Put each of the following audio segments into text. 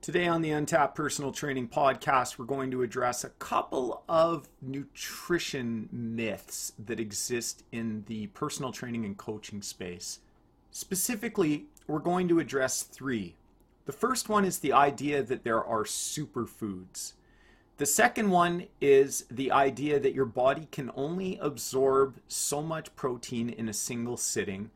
Today on the Untapped Personal Training Podcast, we're going to address a couple of nutrition myths that exist in the personal training and coaching space. Specifically, we're going to address three. The first one is the idea that there are superfoods. The second one is the idea that your body can only absorb so much protein in a single sitting.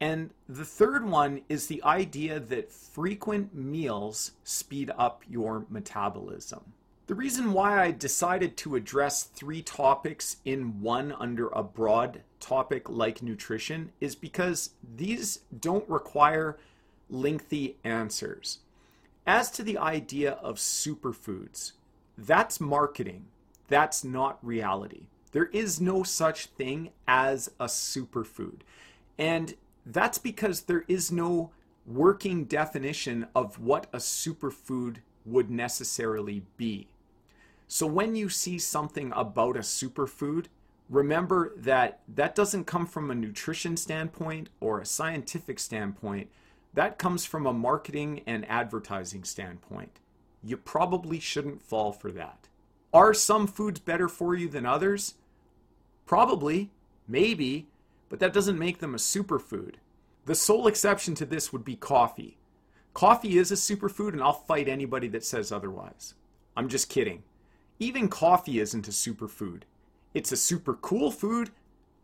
And the third one is the idea that frequent meals speed up your metabolism. The reason why I decided to address three topics in one under a broad topic like nutrition is because these don't require lengthy answers. As to the idea of superfoods, that's marketing. That's not reality. There is no such thing as a superfood. And that's because there is no working definition of what a superfood would necessarily be. So when you see something about a superfood, remember that that doesn't come from a nutrition standpoint or a scientific standpoint. That comes from a marketing and advertising standpoint. You probably shouldn't fall for that. Are some foods better for you than others? Probably, maybe, but that doesn't make them a superfood. The sole exception to this would be coffee. Coffee is a superfood, and I'll fight anybody that says otherwise. I'm just kidding. Even coffee isn't a superfood. It's a super cool food.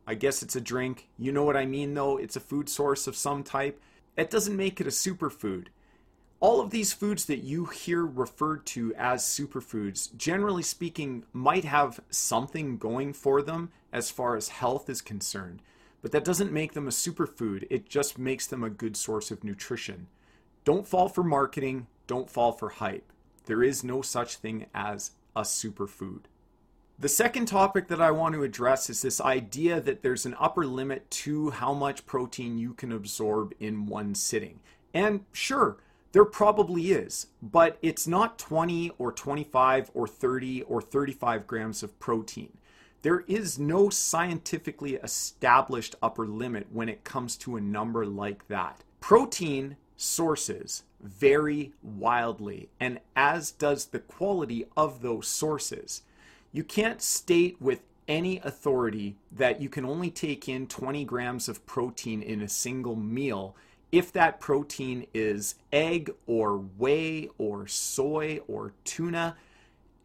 I guess it's a drink. You know what I mean, though? It's a food source of some type. That doesn't make it a superfood. All of these foods that you hear referred to as superfoods, generally speaking, might have something going for them as far as health is concerned. But that doesn't make them a superfood, it just makes them a good source of nutrition. Don't fall for marketing, don't fall for hype. There is no such thing as a superfood. The second topic that I want to address is this idea that there's an upper limit to how much protein you can absorb in one sitting. And sure, there probably is, but it's not 20 or 25 or 30 or 35 grams of protein. There is no scientifically established upper limit when it comes to a number like that. Protein sources vary wildly, and as does the quality of those sources. You can't state with any authority that you can only take in 20 grams of protein in a single meal if that protein is egg or whey or soy or tuna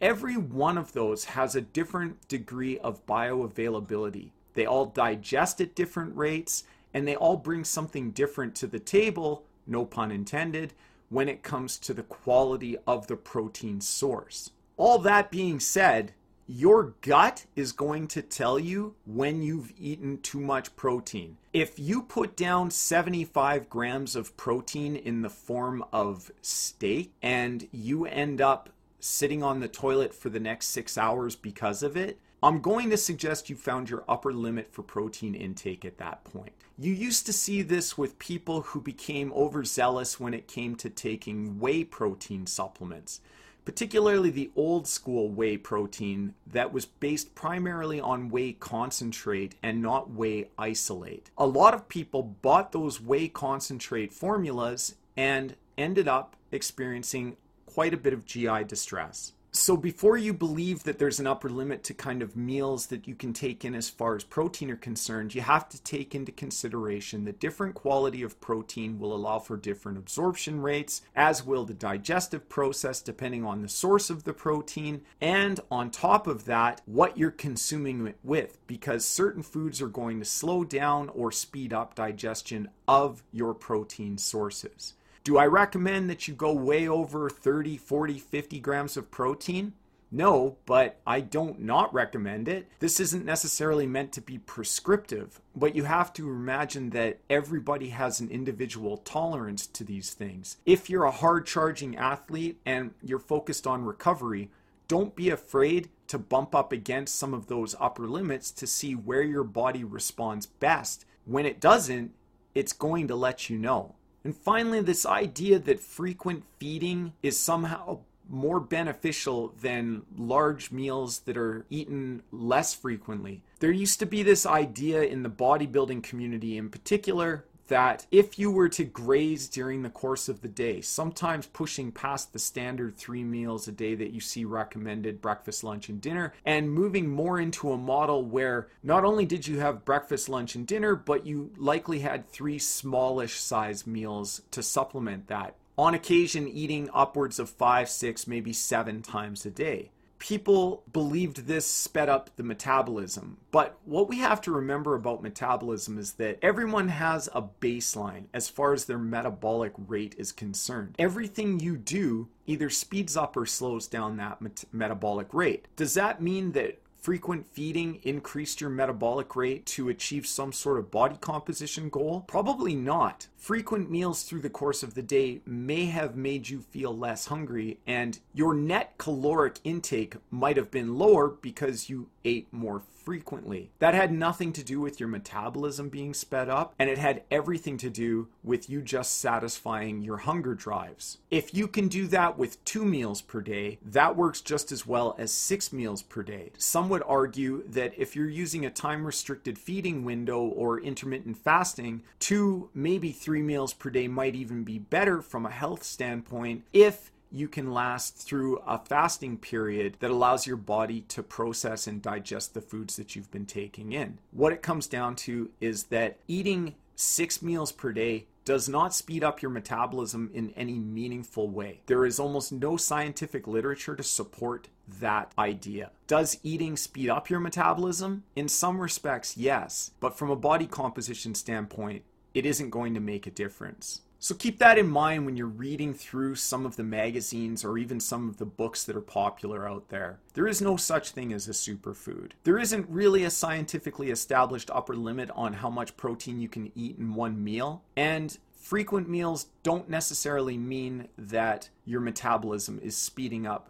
every one of those has a different degree of bioavailability. They all digest at different rates, and they all bring something different to the table, no pun intended, when it comes to the quality of the protein source. All that being said, your gut is going to tell you when you've eaten too much protein. If you put down 75 grams of protein in the form of steak and you end up sitting on the toilet for the next six hours because of it, I'm going to suggest you found your upper limit for protein intake at that point. You used to see this with people who became overzealous when it came to taking whey protein supplements, particularly the old school whey protein that was based primarily on whey concentrate and not whey isolate. A lot of people bought those whey concentrate formulas and ended up experiencing quite a bit of GI distress. So, before you believe that there's an upper limit to kind of meals that you can take in as far as protein are concerned, you have to take into consideration the different quality of protein will allow for different absorption rates, as will the digestive process depending on the source of the protein, and on top of that, what you're consuming it with, because certain foods are going to slow down or speed up digestion of your protein sources. Do I recommend that you go way over 30, 40, 50 grams of protein? No, but I don't not recommend it. This isn't necessarily meant to be prescriptive, but you have to imagine that everybody has an individual tolerance to these things. If you're a hard charging athlete and you're focused on recovery, don't be afraid to bump up against some of those upper limits to see where your body responds best. When it doesn't, it's going to let you know. And finally, this idea that frequent feeding is somehow more beneficial than large meals that are eaten less frequently. There used to be this idea in the bodybuilding community in particular that if you were to graze during the course of the day, sometimes pushing past the standard three meals a day that you see recommended breakfast, lunch, and dinner, and moving more into a model where not only did you have breakfast, lunch, and dinner, but you likely had three smallish size meals to supplement that. On occasion, eating upwards of five, six, maybe seven times a day people believed this sped up the metabolism. But what we have to remember about metabolism is that everyone has a baseline as far as their metabolic rate is concerned. Everything you do either speeds up or slows down that met- metabolic rate. Does that mean that frequent feeding increased your metabolic rate to achieve some sort of body composition goal? Probably not. Frequent meals through the course of the day may have made you feel less hungry, and your net caloric intake might have been lower because you ate more frequently. That had nothing to do with your metabolism being sped up, and it had everything to do with you just satisfying your hunger drives. If you can do that with two meals per day, that works just as well as six meals per day. Some would argue that if you're using a time restricted feeding window or intermittent fasting, two, maybe three meals per day might even be better from a health standpoint if you can last through a fasting period that allows your body to process and digest the foods that you've been taking in. What it comes down to is that eating six meals per day does not speed up your metabolism in any meaningful way. There is almost no scientific literature to support that idea. Does eating speed up your metabolism? In some respects, yes, but from a body composition standpoint, it isn't going to make a difference. So keep that in mind when you're reading through some of the magazines or even some of the books that are popular out there. There is no such thing as a superfood. There isn't really a scientifically established upper limit on how much protein you can eat in one meal. And frequent meals don't necessarily mean that your metabolism is speeding up.